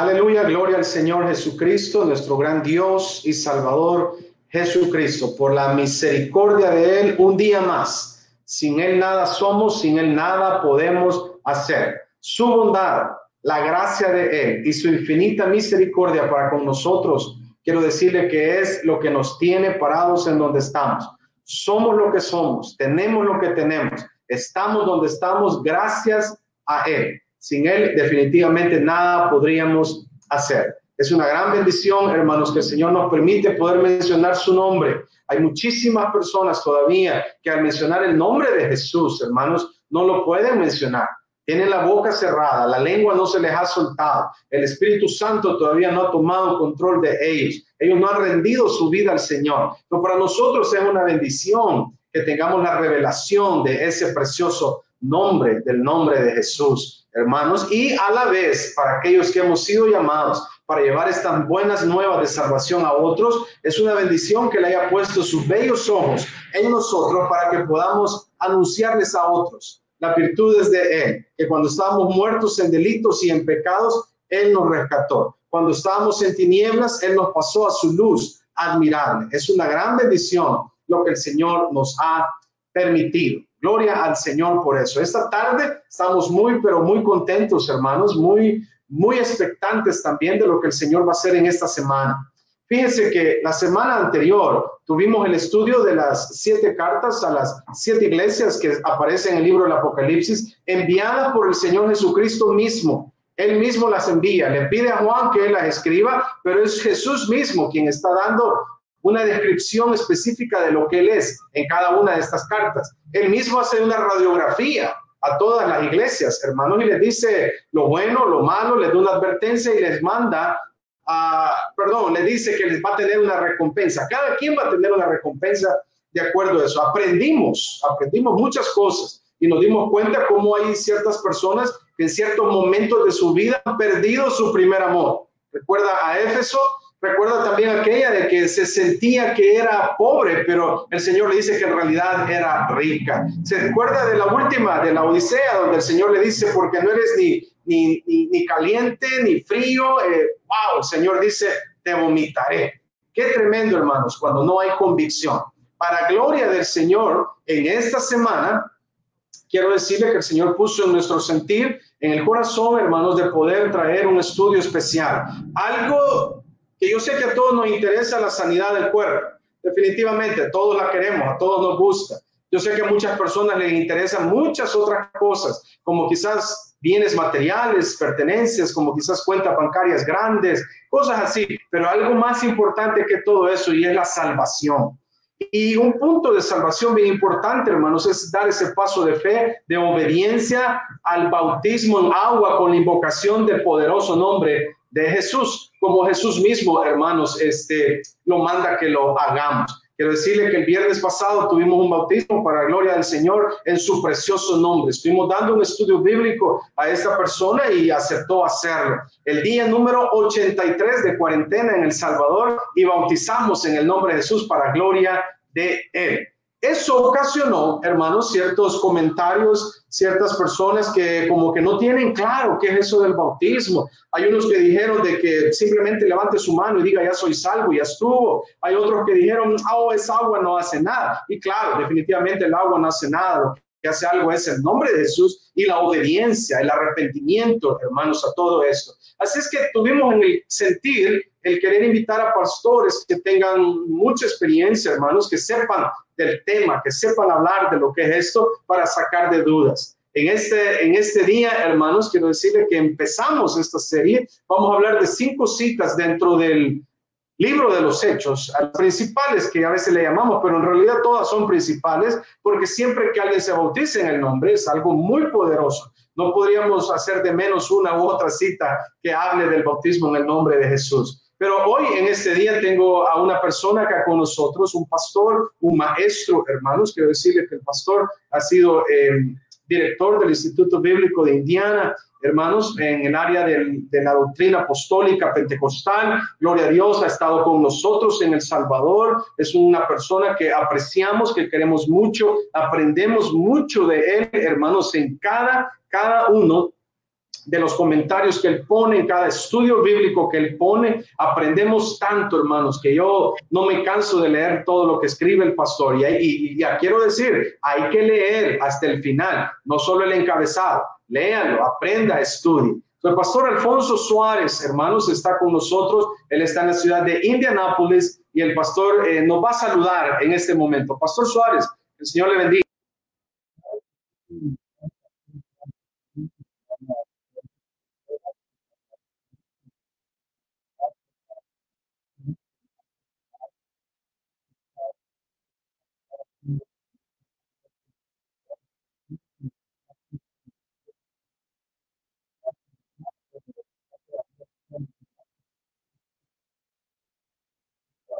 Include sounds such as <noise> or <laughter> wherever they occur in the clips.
Aleluya, gloria al Señor Jesucristo, nuestro gran Dios y Salvador Jesucristo, por la misericordia de Él un día más. Sin Él nada somos, sin Él nada podemos hacer. Su bondad, la gracia de Él y su infinita misericordia para con nosotros, quiero decirle que es lo que nos tiene parados en donde estamos. Somos lo que somos, tenemos lo que tenemos, estamos donde estamos gracias a Él. Sin Él definitivamente nada podríamos hacer. Es una gran bendición, hermanos, que el Señor nos permite poder mencionar su nombre. Hay muchísimas personas todavía que al mencionar el nombre de Jesús, hermanos, no lo pueden mencionar. Tienen la boca cerrada, la lengua no se les ha soltado, el Espíritu Santo todavía no ha tomado control de ellos. Ellos no han rendido su vida al Señor. Pero para nosotros es una bendición que tengamos la revelación de ese precioso nombre, del nombre de Jesús hermanos, y a la vez para aquellos que hemos sido llamados para llevar estas buenas nuevas de salvación a otros, es una bendición que le haya puesto sus bellos ojos en nosotros para que podamos anunciarles a otros las virtudes de Él, que cuando estábamos muertos en delitos y en pecados, Él nos rescató. Cuando estábamos en tinieblas, Él nos pasó a su luz admirable. Es una gran bendición lo que el Señor nos ha permitido. Gloria al Señor por eso. Esta tarde estamos muy, pero muy contentos, hermanos, muy, muy expectantes también de lo que el Señor va a hacer en esta semana. Fíjense que la semana anterior tuvimos el estudio de las siete cartas a las siete iglesias que aparecen en el libro del Apocalipsis, enviadas por el Señor Jesucristo mismo. Él mismo las envía, le pide a Juan que él las escriba, pero es Jesús mismo quien está dando una descripción específica de lo que Él es en cada una de estas cartas. Él mismo hace una radiografía a todas las iglesias, hermanos, y les dice lo bueno, lo malo, les da una advertencia y les manda a, perdón, les dice que les va a tener una recompensa. Cada quien va a tener una recompensa de acuerdo a eso. Aprendimos, aprendimos muchas cosas y nos dimos cuenta cómo hay ciertas personas que en ciertos momentos de su vida han perdido su primer amor. Recuerda a Éfeso, Recuerda también aquella de que se sentía que era pobre, pero el Señor le dice que en realidad era rica. Se recuerda de la última, de la Odisea, donde el Señor le dice, porque no eres ni, ni, ni, caliente ni frío, eh, wow, el Señor dice, te vomitaré. Qué tremendo, hermanos, cuando no hay convicción. Para gloria del Señor, en esta semana, quiero decirle que el Señor puso en nuestro sentir, en el corazón, hermanos, de poder traer un estudio especial. Algo que yo sé que a todos nos interesa la sanidad del cuerpo. Definitivamente, todos la queremos, a todos nos gusta. Yo sé que a muchas personas les interesan muchas otras cosas, como quizás bienes materiales, pertenencias, como quizás cuentas bancarias grandes, cosas así, pero algo más importante que todo eso y es la salvación. Y un punto de salvación bien importante, hermanos, es dar ese paso de fe, de obediencia al bautismo en agua con la invocación del poderoso nombre de Jesús, como Jesús mismo, hermanos, este, lo manda que lo hagamos. Quiero decirle que el viernes pasado tuvimos un bautismo para gloria del Señor en su precioso nombre. Estuvimos dando un estudio bíblico a esta persona y aceptó hacerlo. El día número 83 de cuarentena en El Salvador y bautizamos en el nombre de Jesús para gloria de Él. Eso ocasionó, hermanos, ciertos comentarios, ciertas personas que como que no tienen claro qué es eso del bautismo. Hay unos que dijeron de que simplemente levante su mano y diga, ya soy salvo, ya estuvo. Hay otros que dijeron, oh, esa agua no hace nada. Y claro, definitivamente el agua no hace nada. Lo que hace algo es el nombre de Jesús y la obediencia, el arrepentimiento, hermanos, a todo esto. Así es que tuvimos en el sentir el querer invitar a pastores que tengan mucha experiencia, hermanos, que sepan del tema, que sepan hablar de lo que es esto para sacar de dudas. En este, en este día, hermanos, quiero decirle que empezamos esta serie. Vamos a hablar de cinco citas dentro del libro de los hechos, principales que a veces le llamamos, pero en realidad todas son principales, porque siempre que alguien se bautice en el nombre es algo muy poderoso. No podríamos hacer de menos una u otra cita que hable del bautismo en el nombre de Jesús. Pero hoy, en este día, tengo a una persona acá con nosotros, un pastor, un maestro, hermanos. Quiero decirle que el pastor ha sido eh, director del Instituto Bíblico de Indiana, hermanos, en el área de la doctrina apostólica pentecostal. Gloria a Dios, ha estado con nosotros en El Salvador. Es una persona que apreciamos, que queremos mucho, aprendemos mucho de él, hermanos, en cada, cada uno de los comentarios que él pone, en cada estudio bíblico que él pone, aprendemos tanto, hermanos, que yo no me canso de leer todo lo que escribe el pastor. Y, ya quiero decir, hay que leer hasta el final, no solo el encabezado. Léanlo, aprenda, estudie. El pastor Alfonso Suárez, hermanos, está con nosotros. Él está en la ciudad de Indianápolis y el pastor eh, nos va a saludar en este momento. Pastor Suárez, el Señor le bendiga.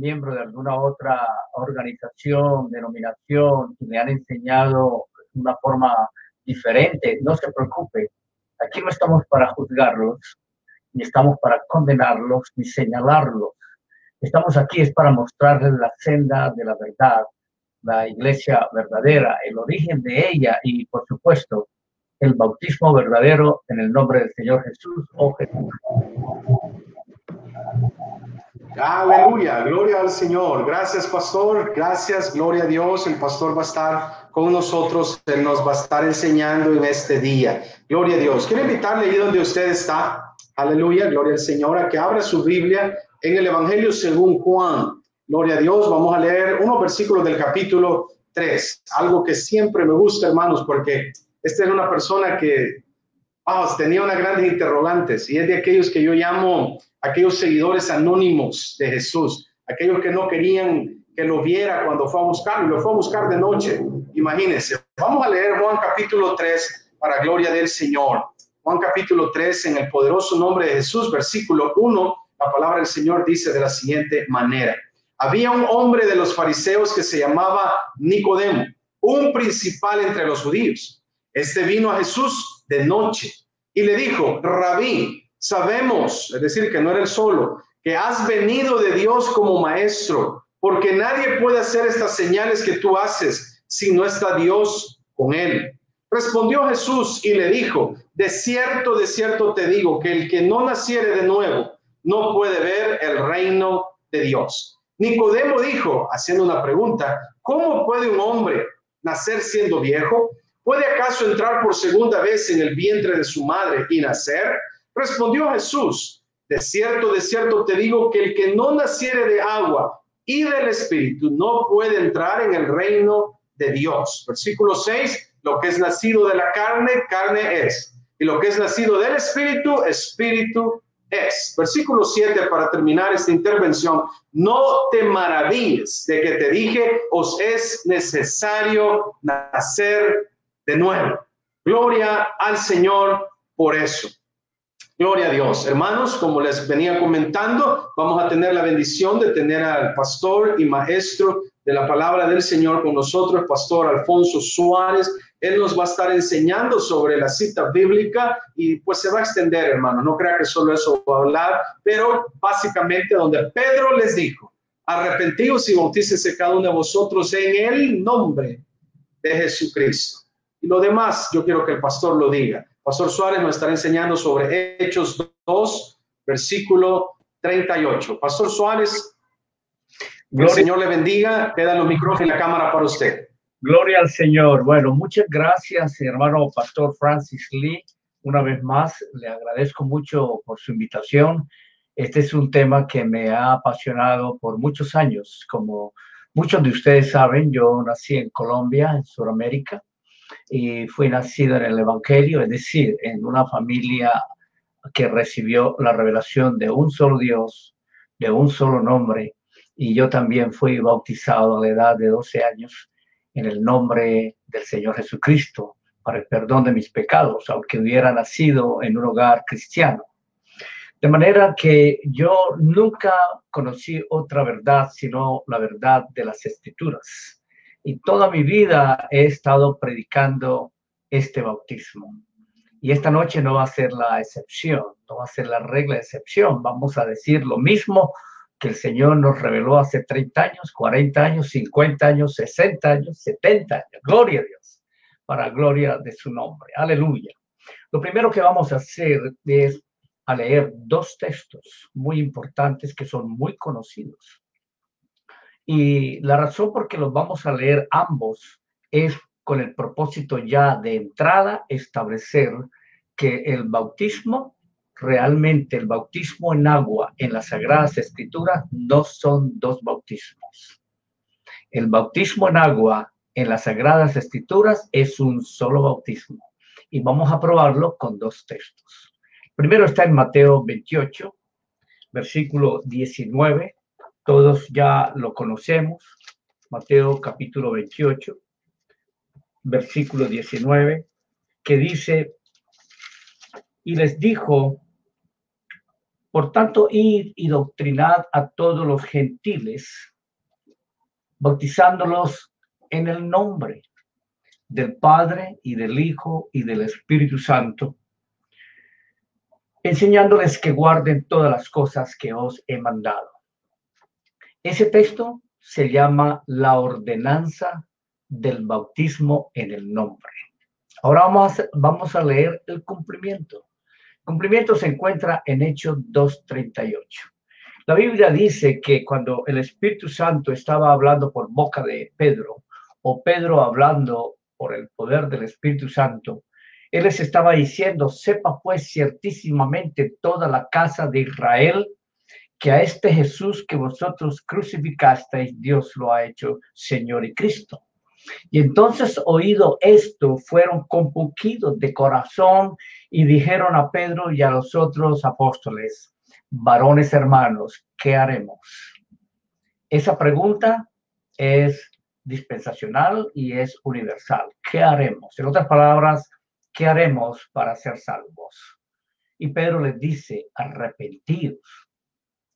miembro de alguna otra organización, denominación, que le han enseñado una forma diferente, no se preocupe. Aquí no estamos para juzgarlos, ni estamos para condenarlos, ni señalarlos. Estamos aquí es para mostrarles la senda de la verdad, la iglesia verdadera, el origen de ella y, por supuesto, el bautismo verdadero en el nombre del Señor Jesús o oh Jesús. Aleluya, gloria al Señor. Gracias, pastor. Gracias, gloria a Dios. El pastor va a estar con nosotros, Él nos va a estar enseñando en este día. Gloria a Dios. Quiero invitarle ahí donde usted está. Aleluya, gloria al Señor, a que abra su Biblia en el Evangelio según Juan. Gloria a Dios. Vamos a leer unos versículos del capítulo 3. Algo que siempre me gusta, hermanos, porque esta es una persona que tenía unas grandes interrogantes y es de aquellos que yo llamo aquellos seguidores anónimos de Jesús, aquellos que no querían que lo viera cuando fue a buscarlo, lo fue a buscar de noche. Imagínense. Vamos a leer Juan capítulo 3 para gloria del Señor. Juan capítulo 3 en el poderoso nombre de Jesús, versículo 1, la palabra del Señor dice de la siguiente manera. Había un hombre de los fariseos que se llamaba Nicodemo, un principal entre los judíos. Este vino a Jesús de noche y le dijo, rabí, sabemos, es decir, que no eres solo, que has venido de Dios como maestro, porque nadie puede hacer estas señales que tú haces si no está Dios con él. Respondió Jesús y le dijo, de cierto, de cierto te digo, que el que no naciere de nuevo no puede ver el reino de Dios. Nicodemo dijo, haciendo una pregunta, ¿cómo puede un hombre nacer siendo viejo? ¿Puede acaso entrar por segunda vez en el vientre de su madre y nacer? Respondió Jesús, de cierto, de cierto te digo que el que no naciere de agua y del Espíritu no puede entrar en el reino de Dios. Versículo 6, lo que es nacido de la carne, carne es. Y lo que es nacido del Espíritu, Espíritu es. Versículo 7 para terminar esta intervención. No te maravilles de que te dije, os es necesario nacer de nuevo. Gloria al Señor por eso. Gloria a Dios. Hermanos, como les venía comentando, vamos a tener la bendición de tener al pastor y maestro de la palabra del Señor con nosotros, pastor Alfonso Suárez. Él nos va a estar enseñando sobre la cita bíblica y pues se va a extender, hermano. No crea que solo eso va a hablar, pero básicamente donde Pedro les dijo, arrepentidos y bautícese cada uno de vosotros en el nombre de Jesucristo. Y lo demás, yo quiero que el pastor lo diga. Pastor Suárez nos estará enseñando sobre Hechos 2, versículo 38. Pastor Suárez, el Señor le bendiga. Quedan los micrófonos y la cámara para usted. Gloria al Señor. Bueno, muchas gracias, hermano Pastor Francis Lee. Una vez más, le agradezco mucho por su invitación. Este es un tema que me ha apasionado por muchos años. Como muchos de ustedes saben, yo nací en Colombia, en Sudamérica y fui nacido en el Evangelio, es decir, en una familia que recibió la revelación de un solo Dios, de un solo nombre, y yo también fui bautizado a la edad de 12 años en el nombre del Señor Jesucristo para el perdón de mis pecados, aunque hubiera nacido en un hogar cristiano. De manera que yo nunca conocí otra verdad sino la verdad de las escrituras. Y toda mi vida he estado predicando este bautismo. Y esta noche no va a ser la excepción, no va a ser la regla de excepción. Vamos a decir lo mismo que el Señor nos reveló hace 30 años, 40 años, 50 años, 60 años, 70 años. Gloria a Dios, para gloria de su nombre. Aleluya. Lo primero que vamos a hacer es a leer dos textos muy importantes que son muy conocidos. Y la razón por que los vamos a leer ambos es con el propósito ya de entrada establecer que el bautismo realmente el bautismo en agua en las Sagradas Escrituras no son dos bautismos. El bautismo en agua en las Sagradas Escrituras es un solo bautismo. Y vamos a probarlo con dos textos. Primero está en Mateo 28, versículo 19. Todos ya lo conocemos. Mateo capítulo 28, versículo 19, que dice, y les dijo, por tanto, id y doctrinad a todos los gentiles, bautizándolos en el nombre del Padre y del Hijo y del Espíritu Santo, enseñándoles que guarden todas las cosas que os he mandado. Ese texto se llama la ordenanza del bautismo en el nombre. Ahora vamos a, leer el cumplimiento. Cumplimiento se encuentra en Hechos 2.38. La Biblia dice que cuando el Espíritu Santo estaba hablando por boca de Pedro, o Pedro hablando por el poder del Espíritu Santo, él les estaba diciendo, sepa pues ciertísimamente toda la casa de Israel que a este Jesús que vosotros crucificasteis, Dios lo ha hecho Señor y Cristo. Y entonces, oído esto, fueron compungidos de corazón y dijeron a Pedro y a los otros apóstoles, varones hermanos, ¿qué haremos? Esa pregunta es dispensacional y es universal. ¿Qué haremos? En otras palabras, ¿qué haremos para ser salvos? Y Pedro les dice, arrepentidos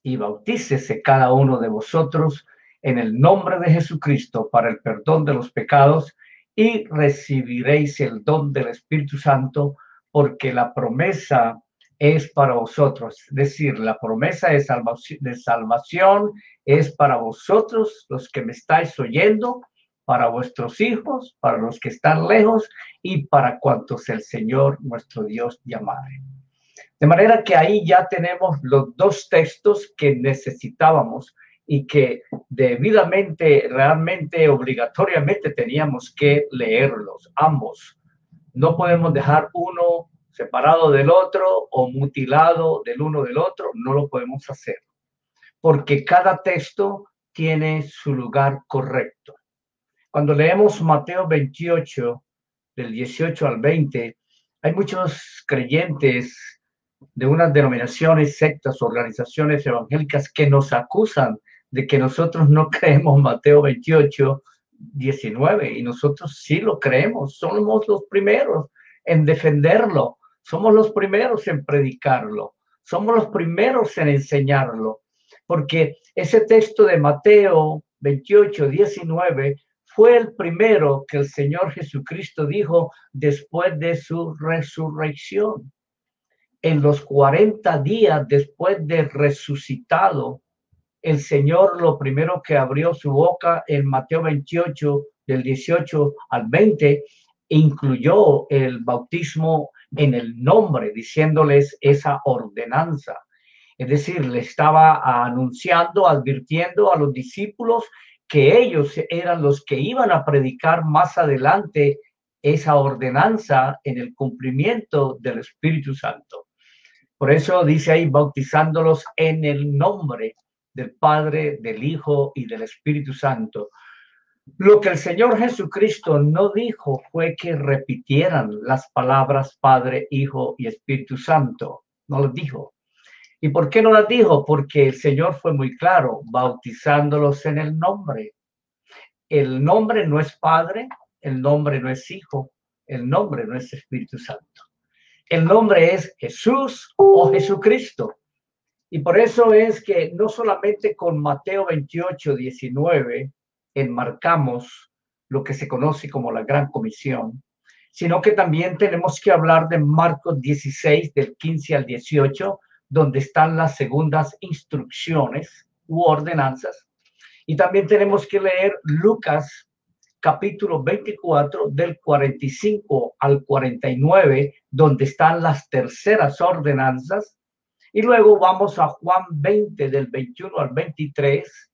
y bautícese cada uno de vosotros en el nombre de Jesucristo para el perdón de los pecados y recibiréis el don del Espíritu Santo porque la promesa es para vosotros. Es decir, la promesa de salvación, de salvación es para vosotros, los que me estáis oyendo, para vuestros hijos, para los que están lejos y para cuantos el Señor nuestro Dios llamare. De manera que ahí ya tenemos los dos textos que necesitábamos y que debidamente, realmente, obligatoriamente teníamos que leerlos, ambos. No podemos dejar uno separado del otro o mutilado del uno del otro, no lo podemos hacer, porque cada texto tiene su lugar correcto. Cuando leemos Mateo 28, del 18 al 20, hay muchos creyentes de unas denominaciones, sectas, organizaciones evangélicas que nos acusan de que nosotros no <laughs> creemos Mateo 28, 19, y nosotros sí lo creemos, somos los primeros en defenderlo, somos los primeros en predicarlo, somos los primeros en enseñarlo, porque ese texto de Mateo 28, 19 fue el primero que el Señor Jesucristo dijo después de su resurrección. En los 40 días después de resucitado, el Señor lo primero que abrió su boca en Mateo 28, del 18 al 20, incluyó el bautismo en el nombre, diciéndoles esa ordenanza. Es decir, le estaba anunciando, advirtiendo a los discípulos que ellos eran los que iban a predicar más adelante esa ordenanza en el cumplimiento del Espíritu Santo. Por eso dice ahí, bautizándolos en el nombre del Padre, del Hijo y del Espíritu Santo. Lo que el Señor Jesucristo no dijo fue que repitieran las palabras Padre, Hijo y Espíritu Santo. No lo dijo. ¿Y por qué no las dijo? Porque el Señor fue muy claro, bautizándolos en el nombre. el nombre no es Padre, el nombre no es Hijo, el nombre no es Espíritu Santo. El nombre es Jesús o Jesucristo. Y por eso es que no solamente con Mateo 28, 19 enmarcamos lo que se conoce como la Gran Comisión, sino que también tenemos que hablar de Marcos 16, del 15 al 18, donde están las segundas instrucciones u ordenanzas. Y también tenemos que leer Lucas capítulo 24 del 45 al 49, donde están las terceras ordenanzas. Y luego vamos a Juan 20 del 21 al 23,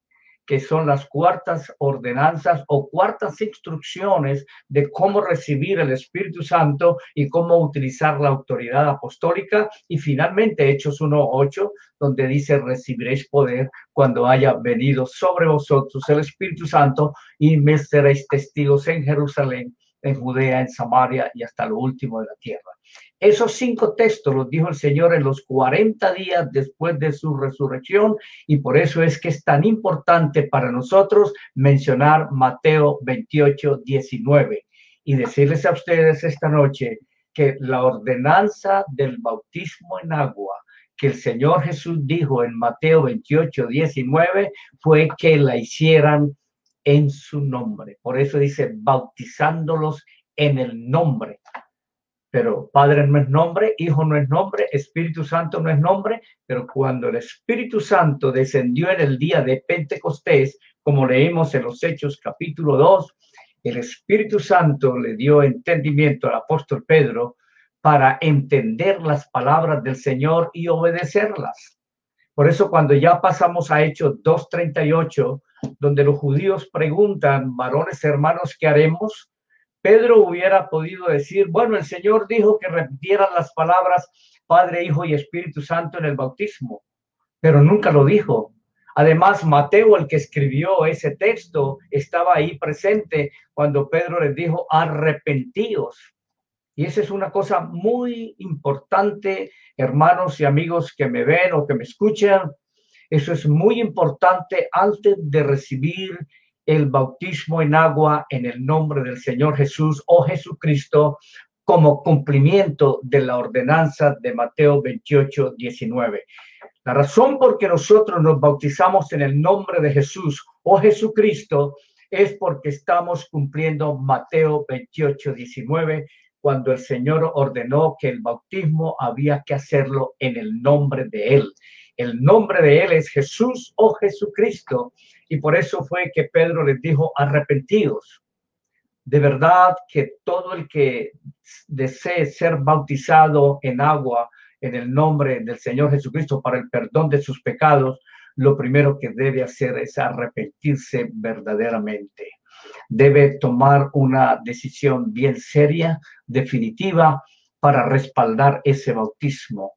que son las cuartas ordenanzas o cuartas instrucciones de cómo recibir el Espíritu Santo y cómo utilizar la autoridad apostólica. Y finalmente Hechos 1.8, donde dice, recibiréis poder cuando haya venido sobre vosotros el Espíritu Santo y me seréis testigos en Jerusalén, en Judea, en Samaria y hasta lo último de la tierra. Esos cinco textos los dijo el Señor en los 40 días después de su resurrección y por eso es que es tan importante para nosotros mencionar Mateo 28, 19 y decirles a ustedes esta noche que la ordenanza del bautismo en agua que el Señor Jesús dijo en Mateo 28, 19 fue que la hicieran en su nombre. Por eso dice bautizándolos en el nombre pero Padre no es nombre, Hijo no es nombre, Espíritu Santo no es nombre, pero cuando el Espíritu Santo descendió en el día de Pentecostés, como leímos en los Hechos capítulo 2, el Espíritu Santo le dio entendimiento al apóstol Pedro para entender las palabras del Señor y obedecerlas. Por eso cuando ya pasamos a Hechos 2.38, donde los judíos preguntan, varones hermanos, ¿qué haremos? Pedro hubiera podido decir, bueno, el Señor dijo que repitieran las palabras Padre, Hijo y Espíritu Santo en el bautismo, pero nunca lo dijo. Además, Mateo, el que escribió ese texto, estaba ahí presente cuando Pedro les dijo, arrepentidos. Y esa es una cosa muy importante, hermanos y amigos que me ven o que me escuchan. Eso es muy importante antes de recibir el bautismo en agua en el nombre del Señor Jesús o Jesucristo como cumplimiento de la ordenanza de Mateo 28, 19. La razón por que nosotros nos bautizamos en el nombre de Jesús o Jesucristo es porque estamos cumpliendo Mateo 28, 19, cuando el Señor ordenó que el bautismo había que hacerlo en el nombre de Él. El nombre de Él es Jesús o Jesucristo. Y por eso fue que Pedro les dijo, arrepentidos. De verdad que todo el que desee ser bautizado en agua en el nombre del Señor Jesucristo para el perdón de sus pecados, lo primero que debe hacer es arrepentirse verdaderamente. Debe tomar una decisión bien seria, definitiva, para respaldar ese bautismo.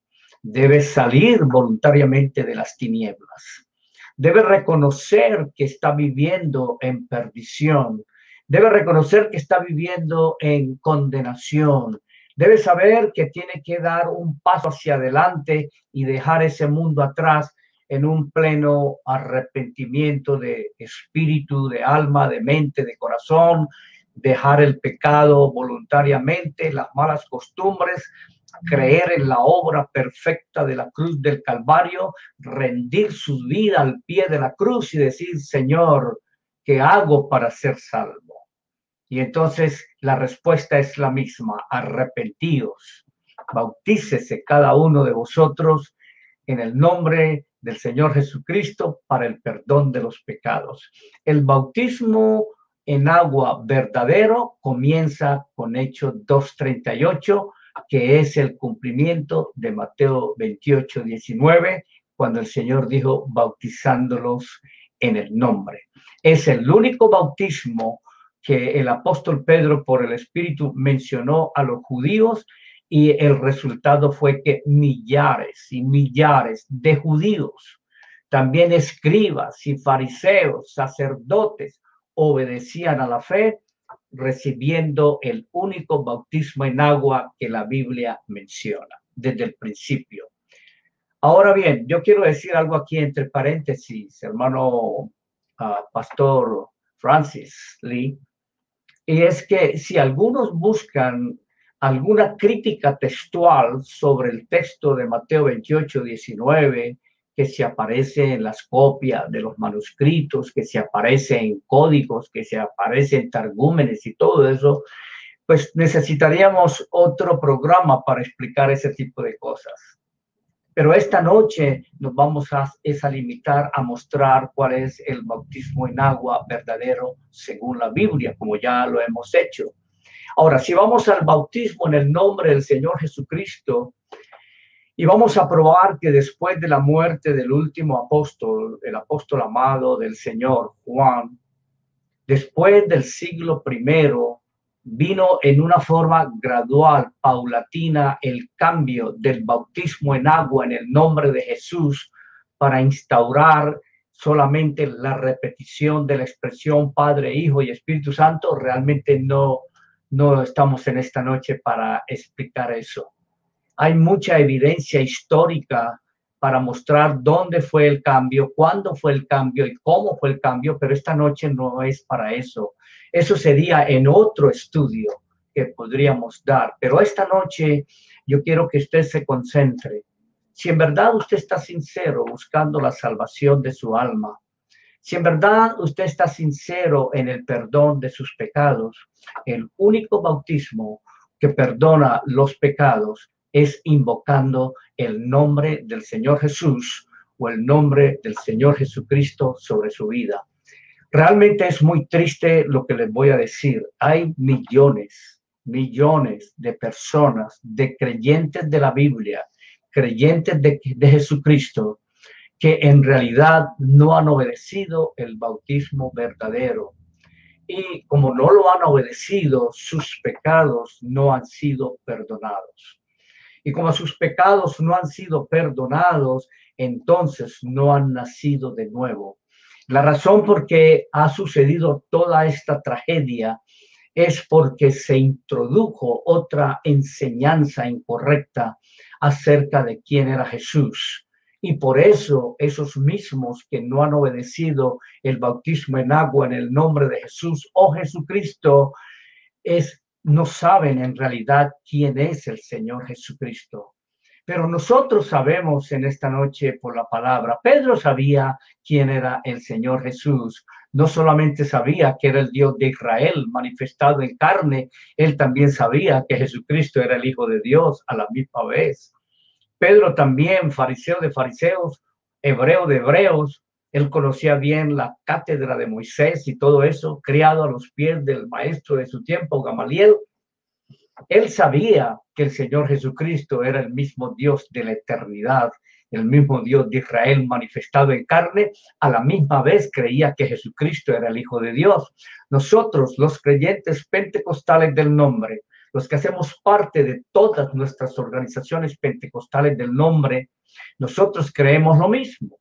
Debe salir voluntariamente de las tinieblas. Debe reconocer que está viviendo en perdición, debe reconocer que está viviendo en condenación, debe saber que tiene que dar un paso hacia adelante y dejar ese mundo atrás en un pleno arrepentimiento de espíritu, de alma, de mente, de corazón, dejar el pecado voluntariamente, las malas costumbres, creer en la obra perfecta de la cruz del Calvario, rendir su vida al pie de la cruz y decir, Señor, ¿qué hago para ser salvo? Y entonces la respuesta es la misma, arrepentidos, bautícese cada uno de vosotros en el nombre del Señor Jesucristo para el perdón de los pecados. El bautismo en agua verdadero comienza con Hechos 2.38 que es el cumplimiento de Mateo 28, 19, cuando el Señor dijo bautizándolos en el nombre. Es el único bautismo que el apóstol Pedro por el Espíritu mencionó a los judíos y el resultado fue que millares y millares de judíos, también escribas y fariseos, sacerdotes, obedecían a la fe recibiendo el único bautismo en agua que la Biblia menciona desde el principio. Ahora bien, yo quiero decir algo aquí entre paréntesis, hermano ah, pastor Francis Lee, y es que si algunos buscan alguna crítica textual sobre el texto de Mateo 28, 19, que se aparece en las copias de los manuscritos, que se aparece en códigos, que se aparece en targúmenes y todo eso, pues necesitaríamos otro programa para explicar ese tipo de cosas. Pero esta noche nos vamos a, a limitar a mostrar cuál es el bautismo en agua verdadero según la Biblia, como ya lo hemos hecho. Ahora, si vamos al bautismo en el nombre del Señor Jesucristo, y vamos a probar que después de la muerte del último apóstol, el apóstol amado del Señor, Juan, después del siglo primero, vino en una forma gradual, paulatina, el cambio del bautismo en agua en el nombre de Jesús para instaurar solamente la repetición de la expresión Padre, Hijo y Espíritu Santo. Realmente no, no estamos en esta noche para explicar eso. Hay mucha evidencia histórica para mostrar dónde fue el cambio, cuándo fue el cambio y cómo fue el cambio, pero esta noche no es para eso. Eso sería en otro estudio que podríamos dar, pero esta noche yo quiero que usted se concentre. Si en verdad usted está sincero buscando la salvación de su alma, si en verdad usted está sincero en el perdón de sus pecados, el único bautismo que perdona los pecados es invocando el nombre del Señor Jesús o el nombre del Señor Jesucristo sobre su vida. Realmente es muy triste lo que les voy a decir. Hay millones, millones de personas, de creyentes de la Biblia, creyentes de, de Jesucristo, que en realidad no han obedecido el bautismo verdadero. Y como no lo han obedecido, sus pecados no han sido perdonados. Y como sus pecados no han sido perdonados, entonces no han nacido de nuevo. La razón por qué ha sucedido toda esta tragedia es porque se introdujo otra enseñanza incorrecta acerca de quién era Jesús. Y por eso esos mismos que no han obedecido el bautismo en agua en el nombre de Jesús o Jesucristo es no saben en realidad quién es el Señor Jesucristo. Pero nosotros sabemos en esta noche por la palabra, Pedro sabía quién era el Señor Jesús. No solamente sabía que era el Dios de Israel manifestado en carne, él también sabía que Jesucristo era el Hijo de Dios a la misma vez. Pedro también, fariseo de fariseos, hebreo de hebreos, él conocía bien la cátedra de Moisés y todo eso, criado a los pies del maestro de su tiempo, Gamaliel. Él sabía que el Señor Jesucristo era el mismo Dios de la eternidad, el mismo Dios de Israel manifestado en carne, a la misma vez creía que Jesucristo era el Hijo de Dios. Nosotros, los creyentes pentecostales del nombre, los que hacemos parte de todas nuestras organizaciones pentecostales del nombre, nosotros creemos lo mismo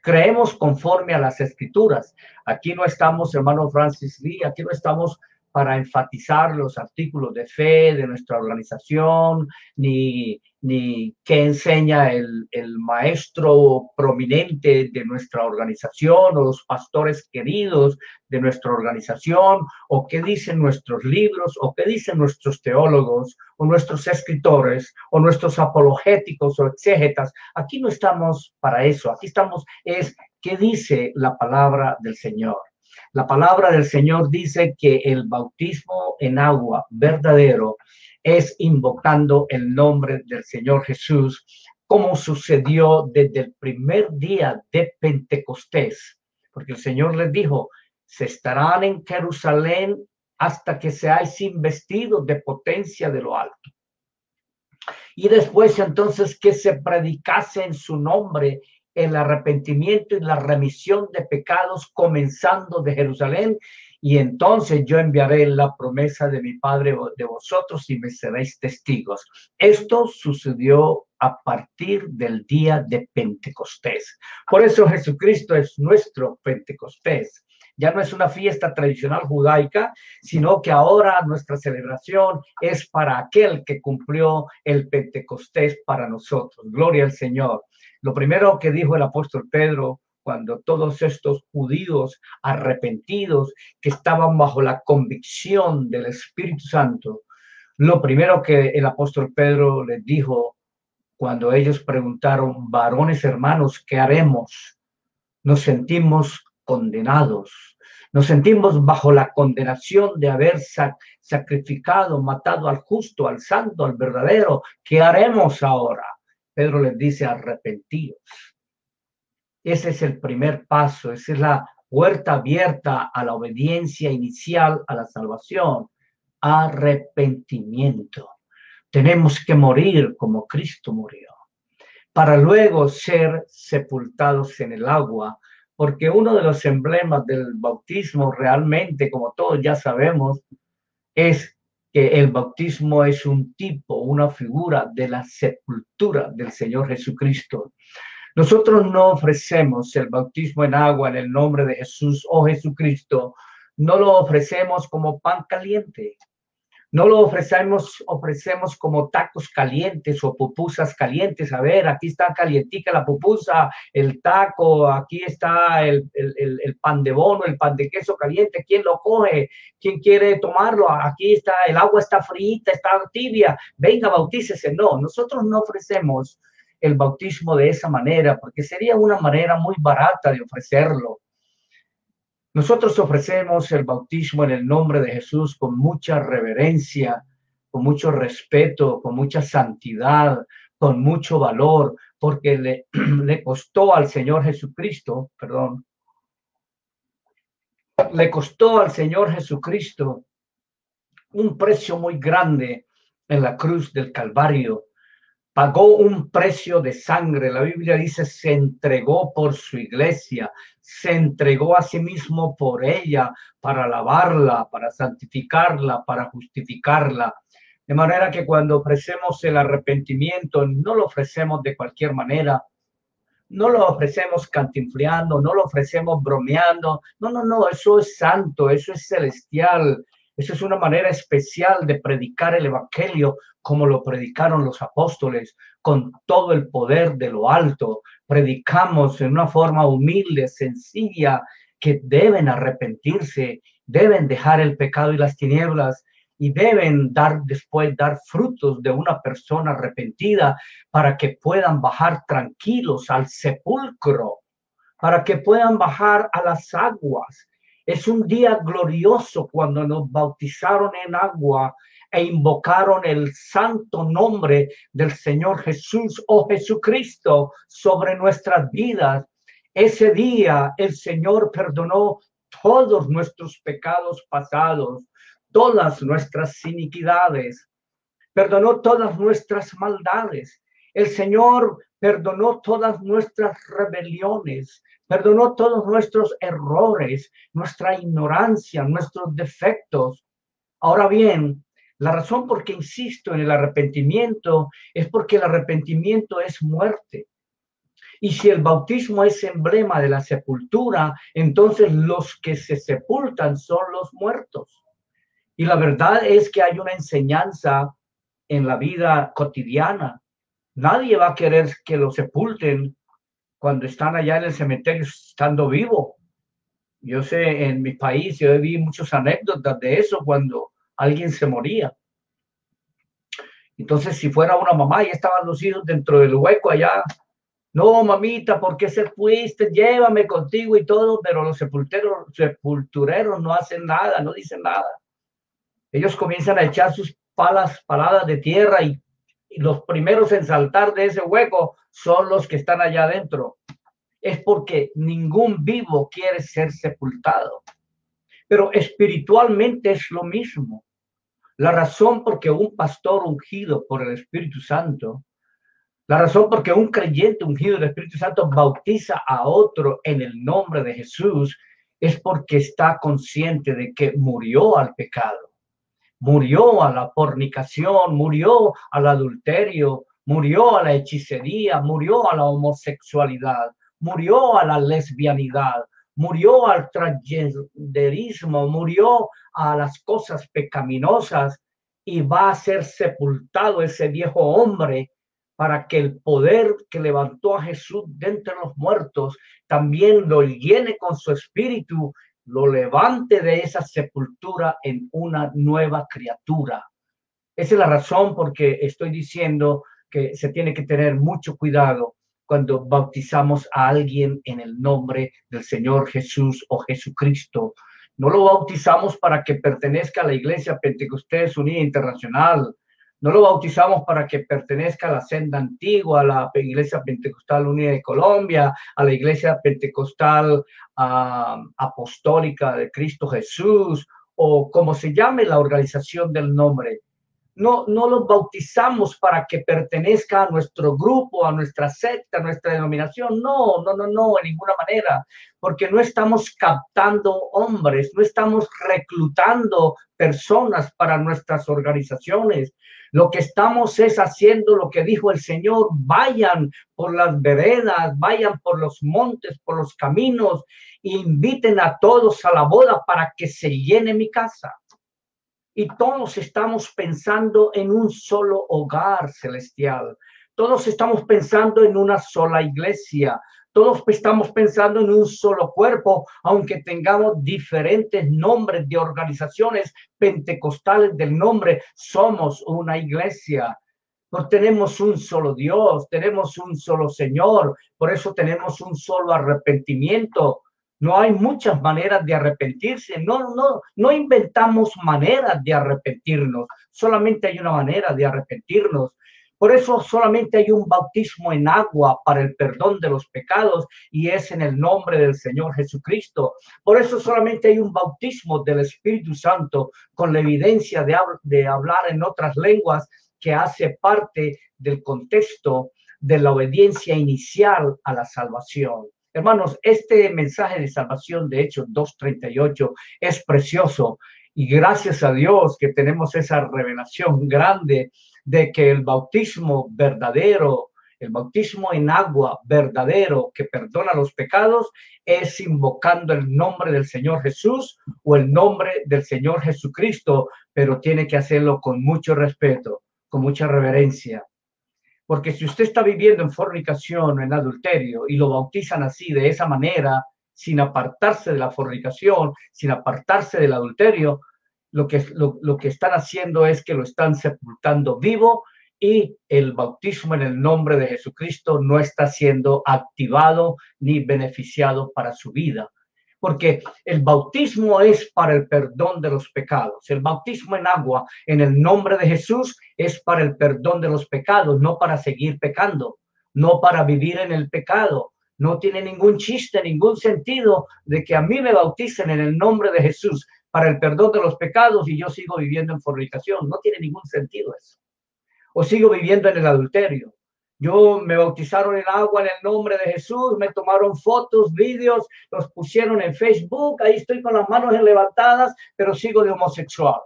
creemos conforme a las escrituras. Aquí no estamos, hermano Francis Lee, aquí no estamos para enfatizar los artículos de fe de nuestra organización, ni, ni qué enseña el, el, maestro prominente de nuestra organización o los pastores queridos de nuestra organización, o qué dicen nuestros libros, o qué dicen nuestros teólogos, o nuestros escritores, o nuestros apologéticos o exégetas. Aquí no estamos para eso, aquí estamos es qué dice la palabra del Señor. La palabra del Señor dice que el bautismo en agua verdadero es invocando el nombre del Señor Jesús, como sucedió desde el primer día de Pentecostés, porque el Señor les dijo, se estarán en Jerusalén hasta que seáis investidos de potencia de lo alto. Y después entonces que se predicase en su nombre el arrepentimiento y la remisión de pecados comenzando de Jerusalén. Y entonces yo enviaré la promesa de mi Padre de vosotros y me seréis testigos. Esto sucedió a partir del día de Pentecostés. Por eso Jesucristo es nuestro Pentecostés. Ya no es una fiesta tradicional judaica, sino que ahora nuestra celebración es para aquel que cumplió el Pentecostés para nosotros. Gloria al Señor. Lo primero que dijo el apóstol Pedro cuando todos estos judíos arrepentidos que estaban bajo la convicción del Espíritu Santo, lo primero que el apóstol Pedro les dijo cuando ellos preguntaron, varones hermanos, ¿qué haremos? Nos sentimos condenados, nos sentimos bajo la condenación de haber sacrificado, matado al justo, al santo, al verdadero. ¿Qué haremos ahora? Pedro les dice, arrepentidos. Ese es el primer paso, esa es la puerta abierta a la obediencia inicial, a la salvación. Arrepentimiento. Tenemos que morir como Cristo murió, para luego ser sepultados en el agua porque uno de los emblemas del bautismo realmente, como todos ya sabemos, es que el bautismo es un tipo, una figura de la sepultura del Señor Jesucristo. Nosotros no ofrecemos el bautismo en agua en el nombre de Jesús o Jesucristo, no lo ofrecemos como pan caliente. No lo ofrecemos, ofrecemos como tacos calientes o pupusas calientes. A ver, aquí está calientica la pupusa, el taco, aquí está el, el, pan de bono, el pan de queso caliente. ¿Quién lo coge? ¿Quién quiere tomarlo? Aquí está, el agua está frita, está tibia. Venga, bautícese. No, nosotros no ofrecemos el bautismo de esa manera porque sería una manera muy barata de ofrecerlo. Nosotros ofrecemos el bautismo en el nombre de Jesús con mucha reverencia, con mucho respeto, con mucha santidad, con mucho valor, porque le, <clears throat> le costó al Señor Jesucristo, perdón, le costó al Señor Jesucristo un precio muy grande en la cruz del Calvario pagó un precio de sangre. La Biblia dice, se entregó por su iglesia, se entregó a sí mismo por ella para lavarla, para santificarla, para justificarla. De manera que cuando ofrecemos el arrepentimiento, no lo ofrecemos de cualquier manera, no lo ofrecemos cantinfleando, no lo ofrecemos bromeando. No, no, no, eso es santo, eso es celestial, esa es una manera especial de predicar el Evangelio como lo predicaron los apóstoles, con todo el poder de lo alto. Predicamos en una forma humilde, sencilla, que deben arrepentirse, deben dejar el pecado y las tinieblas y deben dar después dar frutos de una persona arrepentida para que puedan bajar tranquilos al sepulcro, para que puedan bajar a las aguas es un día glorioso cuando nos bautizaron en agua e invocaron el santo nombre del Señor Jesús o Jesucristo sobre nuestras vidas. Ese día el Señor perdonó todos nuestros pecados pasados, todas nuestras iniquidades, perdonó todas nuestras maldades. El Señor perdonó todas nuestras rebeliones, perdonó todos nuestros errores, nuestra ignorancia, nuestros defectos. Ahora bien, la razón por qué insisto en el arrepentimiento es porque el arrepentimiento es muerte. Y si el bautismo es emblema de la sepultura, entonces los que se sepultan son los muertos. Y la verdad es que hay una enseñanza en la vida cotidiana. Nadie va a querer que lo sepulten cuando están allá en el cementerio estando vivo. Yo sé, en mi país, yo vi muchas anécdotas de eso cuando alguien se moría. Entonces, si fuera una mamá y estaban los hijos dentro del hueco allá, no, mamita, ¿por qué se fuiste? Llévame contigo y todo, pero los sepultureros no hacen nada, no dicen nada. Ellos comienzan a echar sus palas, paladas de tierra y los primeros en saltar de ese hueco son los que están allá adentro. Es porque ningún vivo quiere ser sepultado. Pero espiritualmente es lo mismo. La razón por qué un pastor ungido por el Espíritu Santo, la razón por qué un creyente ungido del Espíritu Santo bautiza a otro en el nombre de Jesús es porque está consciente de que murió al pecado murió a la fornicación, murió al adulterio, murió a la hechicería, murió a la homosexualidad, murió a la lesbianidad, murió al transgenderismo, murió a las cosas pecaminosas y va a ser sepultado ese viejo hombre para que el poder que levantó a Jesús de entre los muertos también lo llene con su espíritu, lo levante de esa sepultura en una nueva criatura. Esa es la razón por que estoy diciendo que se tiene que tener mucho cuidado cuando bautizamos a alguien en el nombre del Señor Jesús o Jesucristo. No lo bautizamos para que pertenezca a la Iglesia Pentecostés Unida Internacional. No lo bautizamos para que pertenezca a la senda antigua, a la Iglesia Pentecostal Unida de Colombia, a la Iglesia Pentecostal ah, Apostólica de Cristo Jesús o como se llame la organización del nombre no, no los bautizamos para que pertenezca a nuestro grupo, a nuestra secta, a nuestra denominación. No, no, no, no, en ninguna manera, porque no estamos captando hombres, no estamos reclutando personas para nuestras organizaciones. Lo que estamos es haciendo lo que dijo el Señor, vayan por las veredas, vayan por los montes, por los caminos, inviten a todos a la boda para que se llene mi casa y todos estamos pensando en un solo hogar celestial. Todos estamos pensando en una sola iglesia. Todos estamos pensando en un solo cuerpo, aunque tengamos diferentes nombres de organizaciones pentecostales del nombre, somos una iglesia. No tenemos un solo Dios, tenemos un solo Señor, por eso tenemos un solo arrepentimiento, no hay muchas maneras de arrepentirse. No, no, no inventamos maneras de arrepentirnos. Solamente hay una manera de arrepentirnos. Por eso solamente hay un bautismo en agua para el perdón de los pecados y es en el nombre del Señor Jesucristo. Por eso solamente hay un bautismo del Espíritu Santo con la evidencia de, de hablar en otras lenguas que hace parte del contexto de la obediencia inicial a la salvación. Hermanos, este mensaje de salvación de Hechos 2.38 es precioso y gracias a Dios que tenemos esa revelación grande de que el bautismo verdadero, el bautismo en agua verdadero que perdona los pecados es invocando el nombre del Señor Jesús o el nombre del Señor Jesucristo, pero tiene que hacerlo con mucho respeto, con mucha reverencia, porque si usted está viviendo en fornicación o en adulterio y lo bautizan así, de esa manera, sin apartarse de la fornicación, sin apartarse del adulterio, lo que, lo, que están haciendo es que lo están sepultando vivo y el bautismo en el nombre de Jesucristo no está siendo activado ni beneficiado para su vida porque el bautismo es para el perdón de los pecados. El bautismo en agua en el nombre de Jesús es para el perdón de los pecados, no para seguir pecando, no para vivir en el pecado. No tiene ningún chiste, ningún sentido de que a mí me bauticen en el nombre de Jesús para el perdón de los pecados y yo sigo viviendo en fornicación. No tiene ningún sentido eso. O sigo viviendo en el adulterio yo me bautizaron en agua en el nombre de Jesús, me tomaron fotos, vídeos, los pusieron en Facebook, ahí estoy con las manos levantadas, pero sigo de homosexual,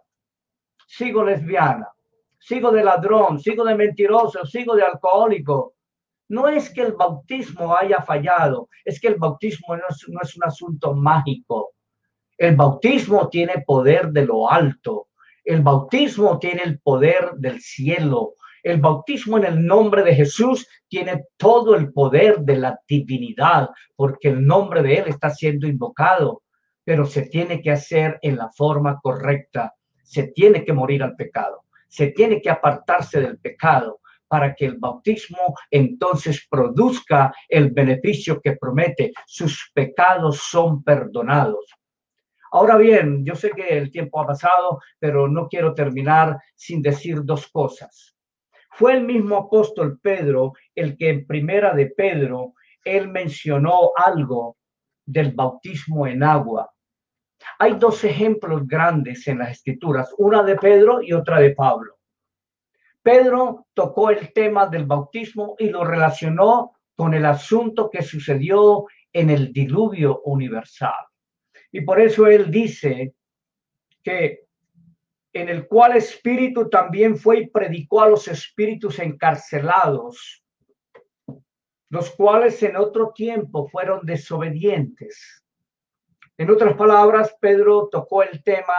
sigo lesbiana, sigo de ladrón, sigo de mentiroso, sigo de alcohólico. No es que el bautismo haya fallado, es que el bautismo no es, no es un asunto mágico. El bautismo tiene poder de lo alto. El bautismo tiene el poder del cielo. El bautismo en el nombre de Jesús tiene todo el poder de la divinidad, porque el nombre de Él está siendo invocado, pero se tiene que hacer en la forma correcta. Se tiene que morir al pecado, se tiene que apartarse del pecado para que el bautismo entonces produzca el beneficio que promete. Sus pecados son perdonados. Ahora bien, yo sé que el tiempo ha pasado, pero no quiero terminar sin decir dos cosas. Fue el mismo apóstol Pedro el que en primera de Pedro, él mencionó algo del bautismo en agua. Hay dos ejemplos grandes en las escrituras, una de Pedro y otra de Pablo. Pedro tocó el tema del bautismo y lo relacionó con el asunto que sucedió en el diluvio universal. Y por eso él dice que en el cual espíritu también fue y predicó a los espíritus encarcelados, los cuales en otro tiempo fueron desobedientes. En otras palabras, Pedro tocó el tema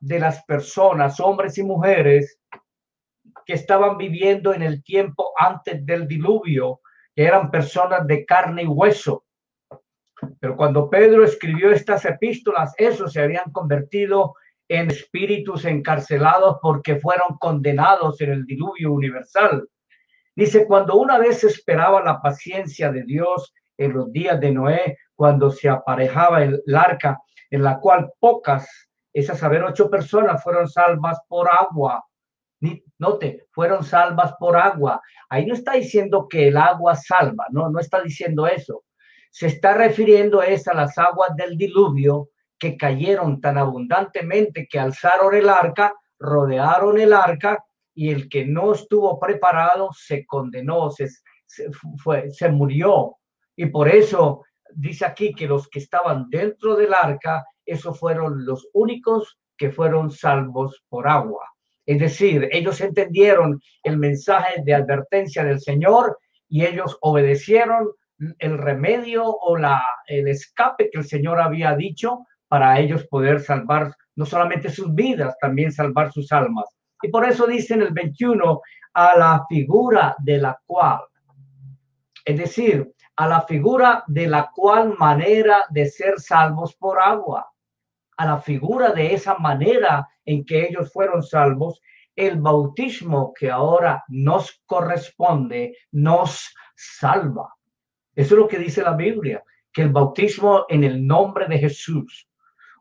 de las personas, hombres y mujeres, que estaban viviendo en el tiempo antes del diluvio, que eran personas de carne y hueso. Pero cuando Pedro escribió estas epístolas, esos se habían convertido en espíritus encarcelados porque fueron condenados en el diluvio universal. Dice, cuando una vez esperaba la paciencia de Dios en los días de Noé, cuando se aparejaba el, arca, en la cual pocas, esas saber, ocho personas fueron salvas por agua. Note, fueron salvas por agua. Ahí no está diciendo que el agua salva, no, no está diciendo eso. Se está refiriendo es a las aguas del diluvio que cayeron tan abundantemente que alzaron el arca, rodearon el arca y el que no estuvo preparado se condenó, se, fue, se murió. Y por eso dice aquí que los que estaban dentro del arca, esos fueron los únicos que fueron salvos por agua. Es decir, ellos entendieron el mensaje de advertencia del Señor y ellos obedecieron el remedio o la, el escape que el Señor había dicho para ellos poder salvar no solamente sus vidas, también salvar sus almas. Y por eso dice en el 21, a la figura de la cual, es decir, a la figura de la cual manera de ser salvos por agua, a la figura de esa manera en que ellos fueron salvos, el bautismo que ahora nos corresponde nos salva. Eso es lo que dice la Biblia, que el bautismo en el nombre de Jesús,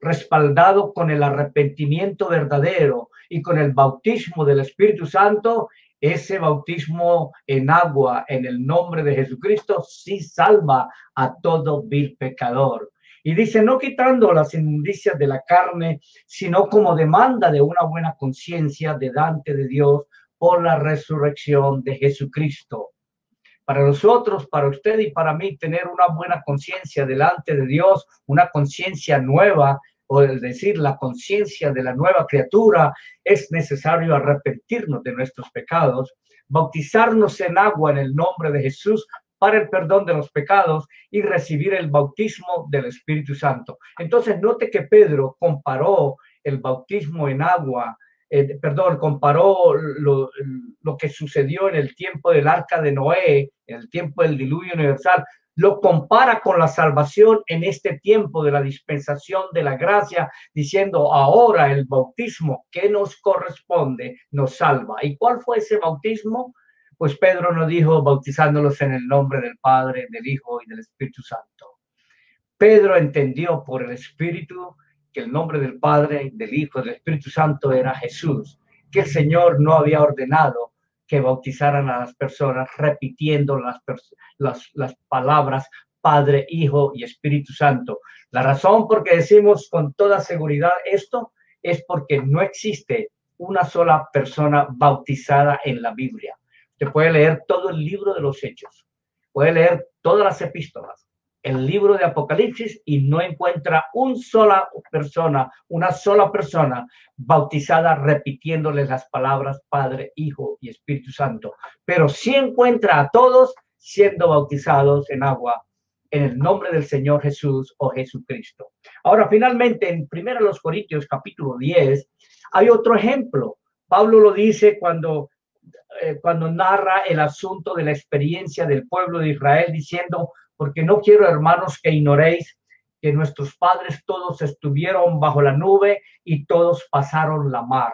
respaldado con el arrepentimiento verdadero y con el bautismo del Espíritu Santo, ese bautismo en agua en el nombre de Jesucristo sí salva a todo vil pecador. Y dice, no quitando las inmundicias de la carne, sino como demanda de una buena conciencia delante de Dios por la resurrección de Jesucristo. Para nosotros, para usted y para mí, tener una buena conciencia delante de Dios, una conciencia nueva, o es decir, la conciencia de la nueva criatura, es necesario arrepentirnos de nuestros pecados, bautizarnos en agua en el nombre de Jesús para el perdón de los pecados y recibir el bautismo del Espíritu Santo. Entonces, note que Pedro comparó el bautismo en agua, eh, perdón, comparó lo, lo que sucedió en el tiempo del arca de Noé, en el tiempo del diluvio universal, lo compara con la salvación en este tiempo de la dispensación de la gracia, diciendo ahora el bautismo que nos corresponde nos salva. ¿Y cuál fue ese bautismo? Pues Pedro nos dijo bautizándolos en el nombre del Padre, del Hijo y del Espíritu Santo. Pedro entendió por el Espíritu que el nombre del Padre, del Hijo del Espíritu Santo era Jesús, que el Señor no había ordenado que bautizaran a las personas repitiendo las, las, palabras Padre, Hijo y Espíritu Santo. La razón por que decimos con toda seguridad esto es porque no existe una sola persona bautizada en la Biblia. Usted puede leer todo el libro de los hechos, puede leer todas las epístolas, el libro de Apocalipsis y no encuentra una sola persona, una sola persona bautizada repitiéndoles las palabras Padre, Hijo y Espíritu Santo. Pero sí encuentra a todos siendo bautizados en agua en el nombre del Señor Jesús o Jesucristo. Ahora, finalmente, en 1 Corintios capítulo 10, hay otro ejemplo. Pablo lo dice cuando, eh, cuando narra el asunto de la experiencia del pueblo de Israel, diciendo, porque no quiero, hermanos, que ignoréis que nuestros padres todos estuvieron bajo la nube y todos pasaron la mar,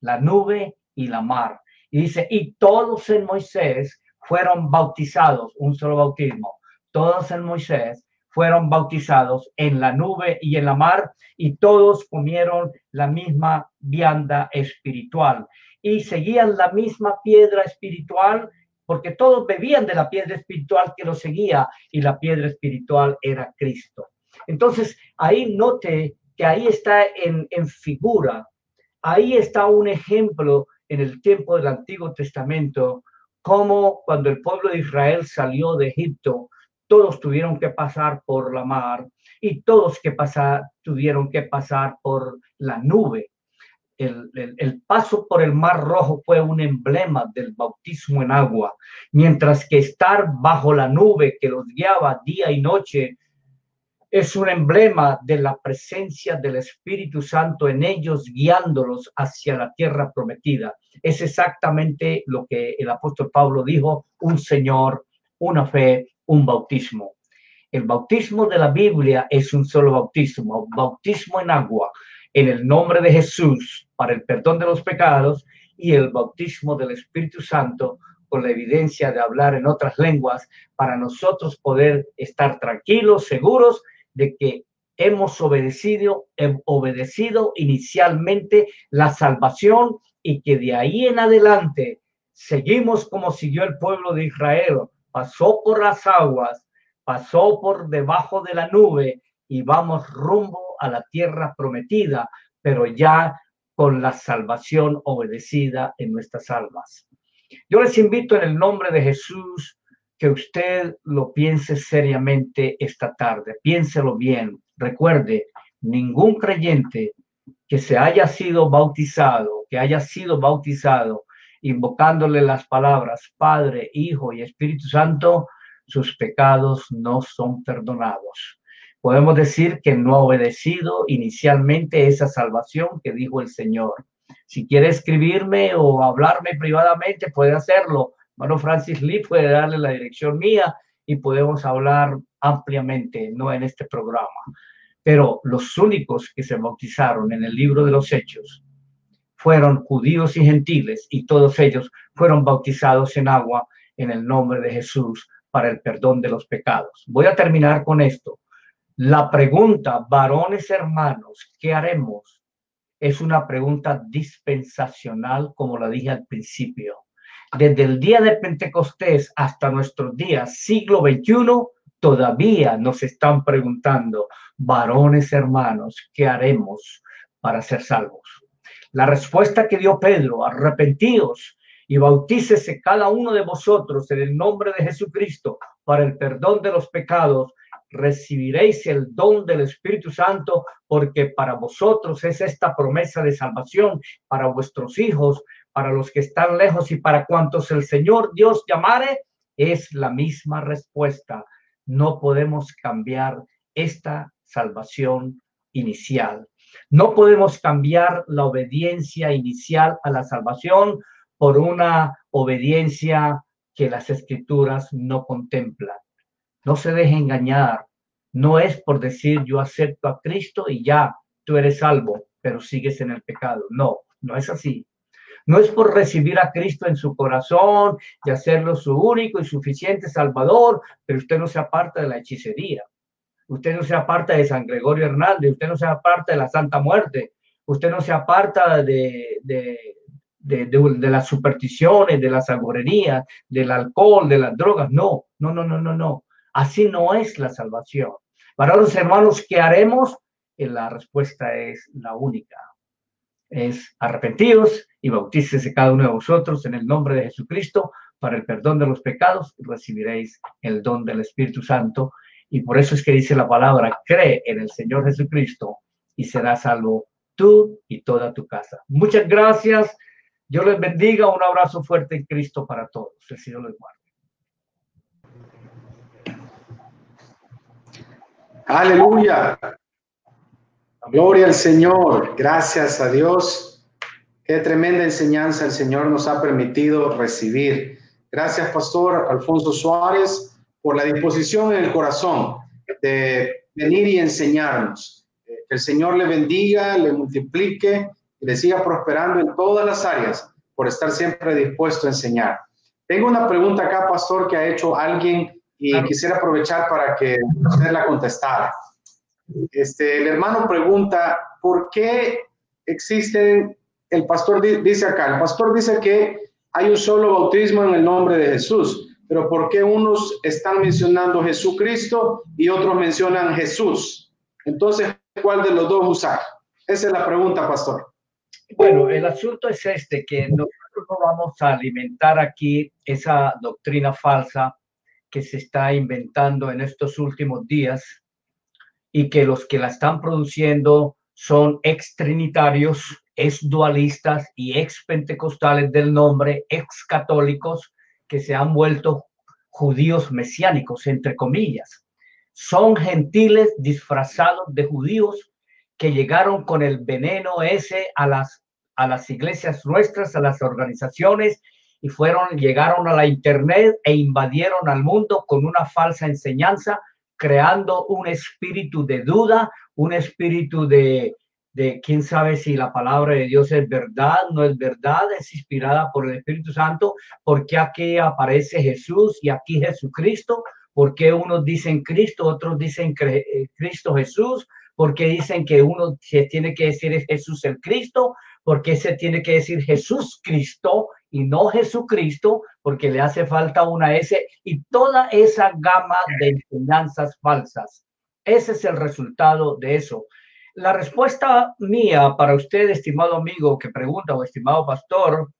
la nube y la mar. Y dice, y todos en Moisés fueron bautizados, un solo bautismo, todos en Moisés fueron bautizados en la nube y en la mar, y todos comieron la misma vianda espiritual y seguían la misma piedra espiritual porque todos bebían de la piedra espiritual que los seguía y la piedra espiritual era Cristo. Entonces, ahí note que ahí está en, figura, ahí está un ejemplo en el tiempo del Antiguo Testamento, como cuando el pueblo de Israel salió de Egipto, todos tuvieron que pasar por la mar y todos que pasar, tuvieron que pasar por la nube el, paso por el Mar Rojo fue un emblema del bautismo en agua, mientras que estar bajo la nube que los guiaba día y noche es un emblema de la presencia del Espíritu Santo en ellos, guiándolos hacia la tierra prometida. Es exactamente lo que el apóstol Pablo dijo, un Señor, una fe, un bautismo. El bautismo de la Biblia es un solo bautismo, bautismo en agua, en el nombre de Jesús, para el perdón de los pecados, y el bautismo del Espíritu Santo con la evidencia de hablar en otras lenguas, para nosotros poder estar tranquilos, seguros de que hemos obedecido, obedecido inicialmente la salvación y que de ahí en adelante seguimos como siguió el pueblo de Israel, pasó por las aguas, pasó por debajo de la nube y vamos rumbo a la tierra prometida, pero ya con la salvación obedecida en nuestras almas. Yo les invito en el nombre de Jesús que usted lo piense seriamente esta tarde. Piénselo bien. Recuerde, ningún creyente que se haya sido bautizado, que haya sido bautizado, invocándole las palabras Padre, Hijo y Espíritu Santo, sus pecados no son perdonados. Podemos decir que no ha obedecido inicialmente esa salvación que dijo el Señor. Si quiere escribirme o hablarme privadamente, puede hacerlo Hermano Francis Lee puede darle la dirección mía y podemos hablar ampliamente, no en este programa. Pero los únicos que se bautizaron en el libro de los Hechos fueron judíos y gentiles y todos ellos fueron bautizados en agua en el nombre de Jesús para el perdón de los pecados. Voy a terminar con esto. La pregunta, varones hermanos, ¿qué haremos? Es una pregunta dispensacional, como la dije al principio desde el día de Pentecostés hasta nuestros días, siglo XXI, todavía nos están preguntando, varones hermanos, ¿qué haremos para ser salvos? La respuesta que dio Pedro, arrepentíos y bautícese cada uno de vosotros en el nombre de Jesucristo para el perdón de los pecados, recibiréis el don del Espíritu Santo, porque para vosotros es esta promesa de salvación, para vuestros hijos, para los que están lejos y para cuantos el Señor Dios llamare, es la misma respuesta. No podemos cambiar esta salvación inicial. No podemos cambiar la obediencia inicial a la salvación por una obediencia que las escrituras no contemplan. No se deje engañar. No es por decir yo acepto a Cristo y ya tú eres salvo, pero sigues en el pecado. No, no es así. No es por recibir a Cristo en su corazón y hacerlo su único y suficiente Salvador, pero usted no se aparta de la hechicería. Usted no se aparta de San Gregorio Hernández, usted no se aparta de la Santa Muerte, usted no se aparta de, de, de, las supersticiones, de las agorerías, del alcohol, de las drogas. No, no, no, no, no, no. Así no es la salvación. Para los hermanos, ¿qué haremos? Eh, la respuesta es la única es arrepentidos y bautícese cada uno de vosotros en el nombre de Jesucristo para el perdón de los pecados y recibiréis el don del Espíritu Santo. Y por eso es que dice la palabra, cree en el Señor Jesucristo y serás salvo tú y toda tu casa. Muchas gracias. Dios les bendiga. Un abrazo fuerte en Cristo para todos. El Señor les guarde. Aleluya. Gloria al Señor, gracias a Dios. Qué tremenda enseñanza el Señor nos ha permitido recibir. Gracias, Pastor Alfonso Suárez, por la disposición en el corazón de venir y enseñarnos. Que el Señor le bendiga, le multiplique y le siga prosperando en todas las áreas por estar siempre dispuesto a enseñar. Tengo una pregunta acá, Pastor, que ha hecho alguien y quisiera aprovechar para que usted la contestara. Este, el hermano pregunta, ¿por qué existen, el pastor dice acá, el pastor dice que hay un solo bautismo en el nombre de Jesús, pero ¿por qué unos están mencionando Jesucristo y otros mencionan Jesús? Entonces, ¿cuál de los dos usar? Esa es la pregunta, pastor. Bueno, el asunto es este, que nosotros no vamos a alimentar aquí esa doctrina falsa que se está inventando en estos últimos días y que los que la están produciendo son ex trinitarios, ex dualistas y ex pentecostales del nombre, ex católicos que se han vuelto judíos mesiánicos, entre comillas. son gentiles disfrazados de judíos que llegaron con el veneno ese a las, a las iglesias nuestras, a las organizaciones y fueron, llegaron a la internet e invadieron al mundo con una falsa enseñanza, creando un espíritu de duda, un espíritu de, de quién sabe si la palabra de Dios es verdad, no es verdad, es inspirada por el Espíritu Santo, porque aquí aparece Jesús y aquí Jesucristo, porque unos dicen Cristo, otros dicen eh, Cristo Jesús, porque dicen que uno se tiene que decir Jesús el Cristo, porque se tiene que decir Jesús Cristo y no Jesucristo, porque le hace falta una S y toda esa gama de enseñanzas falsas. Ese es el resultado de eso. La respuesta mía para usted, estimado amigo que pregunta o estimado pastor,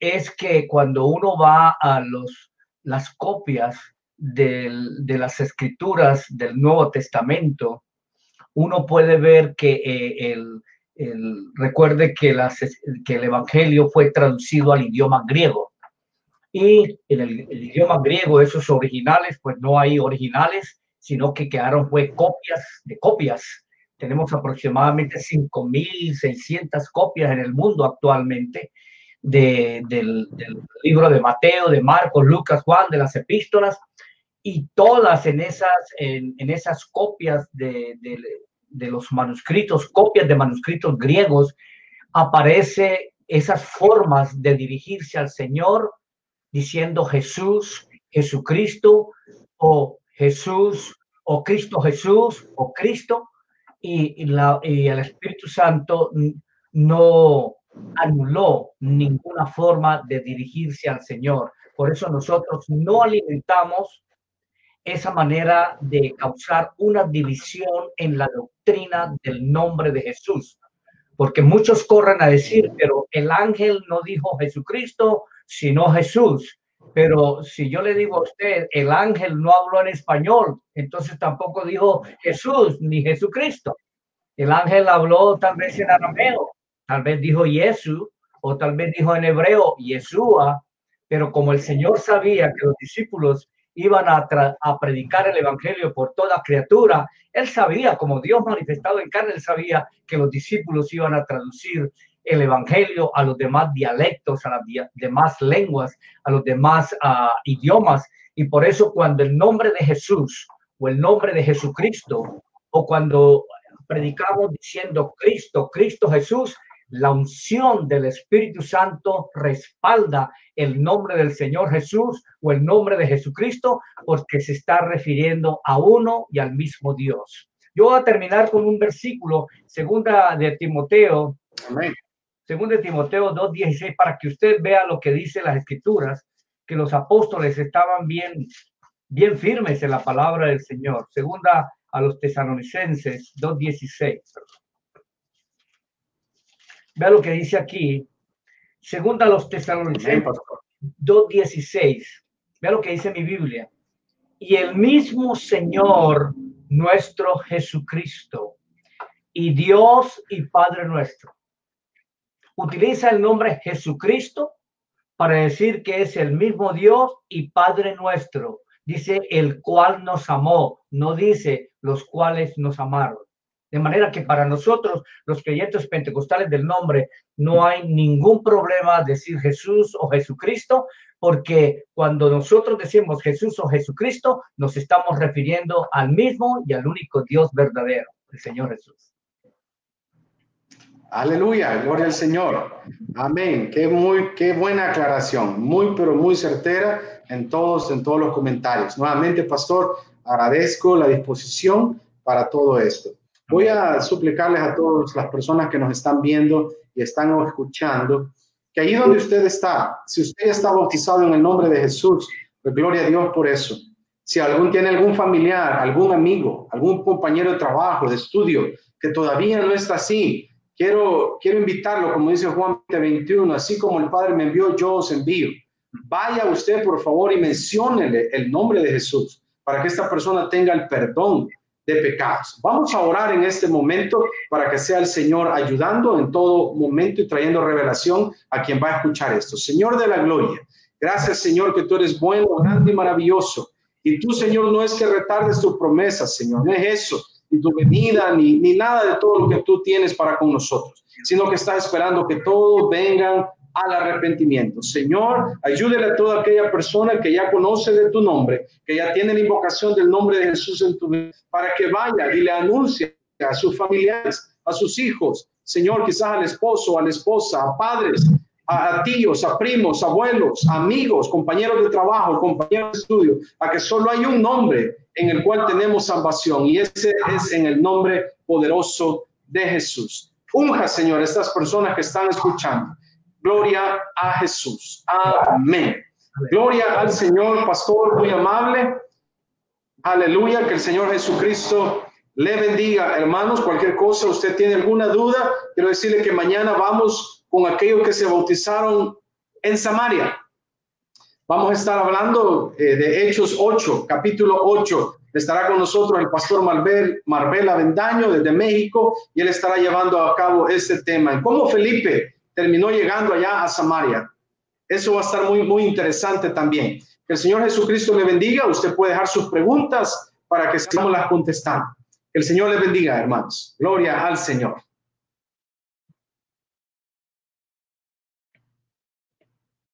es que cuando uno va a los, las copias de las escrituras del Nuevo Testamento, uno puede ver que eh, el, recuerde que, el Evangelio fue traducido al idioma griego. Y en el, idioma griego, esos originales, pues no hay originales, sino que quedaron fue copias de copias. Tenemos aproximadamente 5.600 copias en el mundo actualmente del, libro de Mateo, de Marcos, Lucas, Juan, de las epístolas, y todas en esas, en, esas copias de, de los manuscritos, copias de manuscritos griegos, aparece esas formas de dirigirse al Señor diciendo Jesús, Jesucristo o Jesús o Cristo Jesús o Cristo y, y el Espíritu Santo no anuló ninguna forma de dirigirse al Señor. Por eso nosotros no alimentamos esa manera de causar una división en la doctrina del nombre de Jesús. Porque muchos corren a decir, pero el ángel no dijo Jesucristo, sino Jesús. Pero si yo le digo a usted, el ángel no habló en español, entonces tampoco dijo Jesús ni Jesucristo. El ángel habló tal vez en arameo, tal vez dijo Jesús, o tal vez dijo en hebreo Yeshua, pero como el Señor sabía que los discípulos iban a, predicar el Evangelio por toda criatura. Él sabía, como Dios manifestado en carne, él sabía que los discípulos iban a traducir el Evangelio a los demás dialectos, a las demás lenguas, a los demás uh, idiomas. Y por eso cuando el nombre de Jesús o el nombre de Jesucristo, o cuando predicamos diciendo Cristo, Cristo Jesús, la unción del Espíritu Santo respalda el nombre del Señor Jesús o el nombre de Jesucristo porque se está refiriendo a uno y al mismo Dios. Yo voy a terminar con un versículo, segunda de Timoteo, segunda de Timoteo 2.16, para que usted vea lo que dice las escrituras, que los apóstoles estaban bien, bien firmes en la palabra del Señor. Segunda a los tesalonicenses 2.16. Vea lo que dice aquí. Segunda a los Tesalonicenses 2.16. Vea lo que dice mi Biblia. Y el mismo Señor nuestro Jesucristo y Dios y Padre nuestro. Utiliza el nombre Jesucristo para decir que es el mismo Dios y Padre nuestro. Dice el cual nos amó, no dice los cuales nos amaron. De manera que para nosotros, los creyentes pentecostales del nombre, no hay ningún problema decir Jesús o Jesucristo, porque cuando nosotros decimos Jesús o Jesucristo, nos estamos refiriendo al mismo y al único Dios verdadero, el Señor Jesús. Aleluya, gloria al Señor. Amén. Qué muy, qué buena aclaración, muy pero muy certera en todos, en todos los comentarios. Nuevamente, pastor, agradezco la disposición para todo esto. Voy a suplicarles a todas las personas que nos están viendo y están escuchando, que ahí donde usted está, si usted está bautizado en el nombre de Jesús, pues gloria a Dios por eso. Si algún tiene algún familiar, algún amigo, algún compañero de trabajo, de estudio, que todavía no está así, quiero, quiero invitarlo, como dice Juan 21, así como el Padre me envió, yo os envío. Vaya usted, por favor, y menciónele el nombre de Jesús para que esta persona tenga el perdón de pecados. Vamos a orar en este momento para que sea el Señor ayudando en todo momento y trayendo revelación a quien va a escuchar esto. Señor de la gloria, gracias Señor que tú eres bueno, grande y maravilloso. Y tú, Señor, no es que retardes tu promesa, Señor, no es eso, ni tu venida, ni, ni nada de todo lo que tú tienes para con nosotros, sino que estás esperando que todos vengan al arrepentimiento. Señor, ayúdele a toda aquella persona que ya conoce de tu nombre, que ya tiene la invocación del nombre de Jesús en tu vida, para que vaya y le anuncie a sus familiares, a sus hijos, Señor, quizás al esposo, a la esposa, a padres, a, tíos, a primos, abuelos, amigos, compañeros de trabajo, compañeros de estudio, a que solo hay un nombre en el cual tenemos salvación y ese es en el nombre poderoso de Jesús. Unja, Señor, estas personas que están escuchando. Gloria a Jesús. Amén. Gloria al Señor, pastor, muy amable. Aleluya, que el Señor Jesucristo le bendiga, hermanos. Cualquier cosa, usted tiene alguna duda, quiero decirle que mañana vamos con aquellos que se bautizaron en Samaria. Vamos a estar hablando eh, de Hechos 8, capítulo 8. Estará con nosotros el pastor Marbel, Marbel Avendaño desde México y él estará llevando a cabo este tema. cómo Felipe terminó llegando allá a Samaria. Eso va a estar muy, muy interesante también. Que el Señor Jesucristo le bendiga. Usted puede dejar sus preguntas para que sigamos las contestando. Que el Señor le bendiga, hermanos. Gloria al Señor.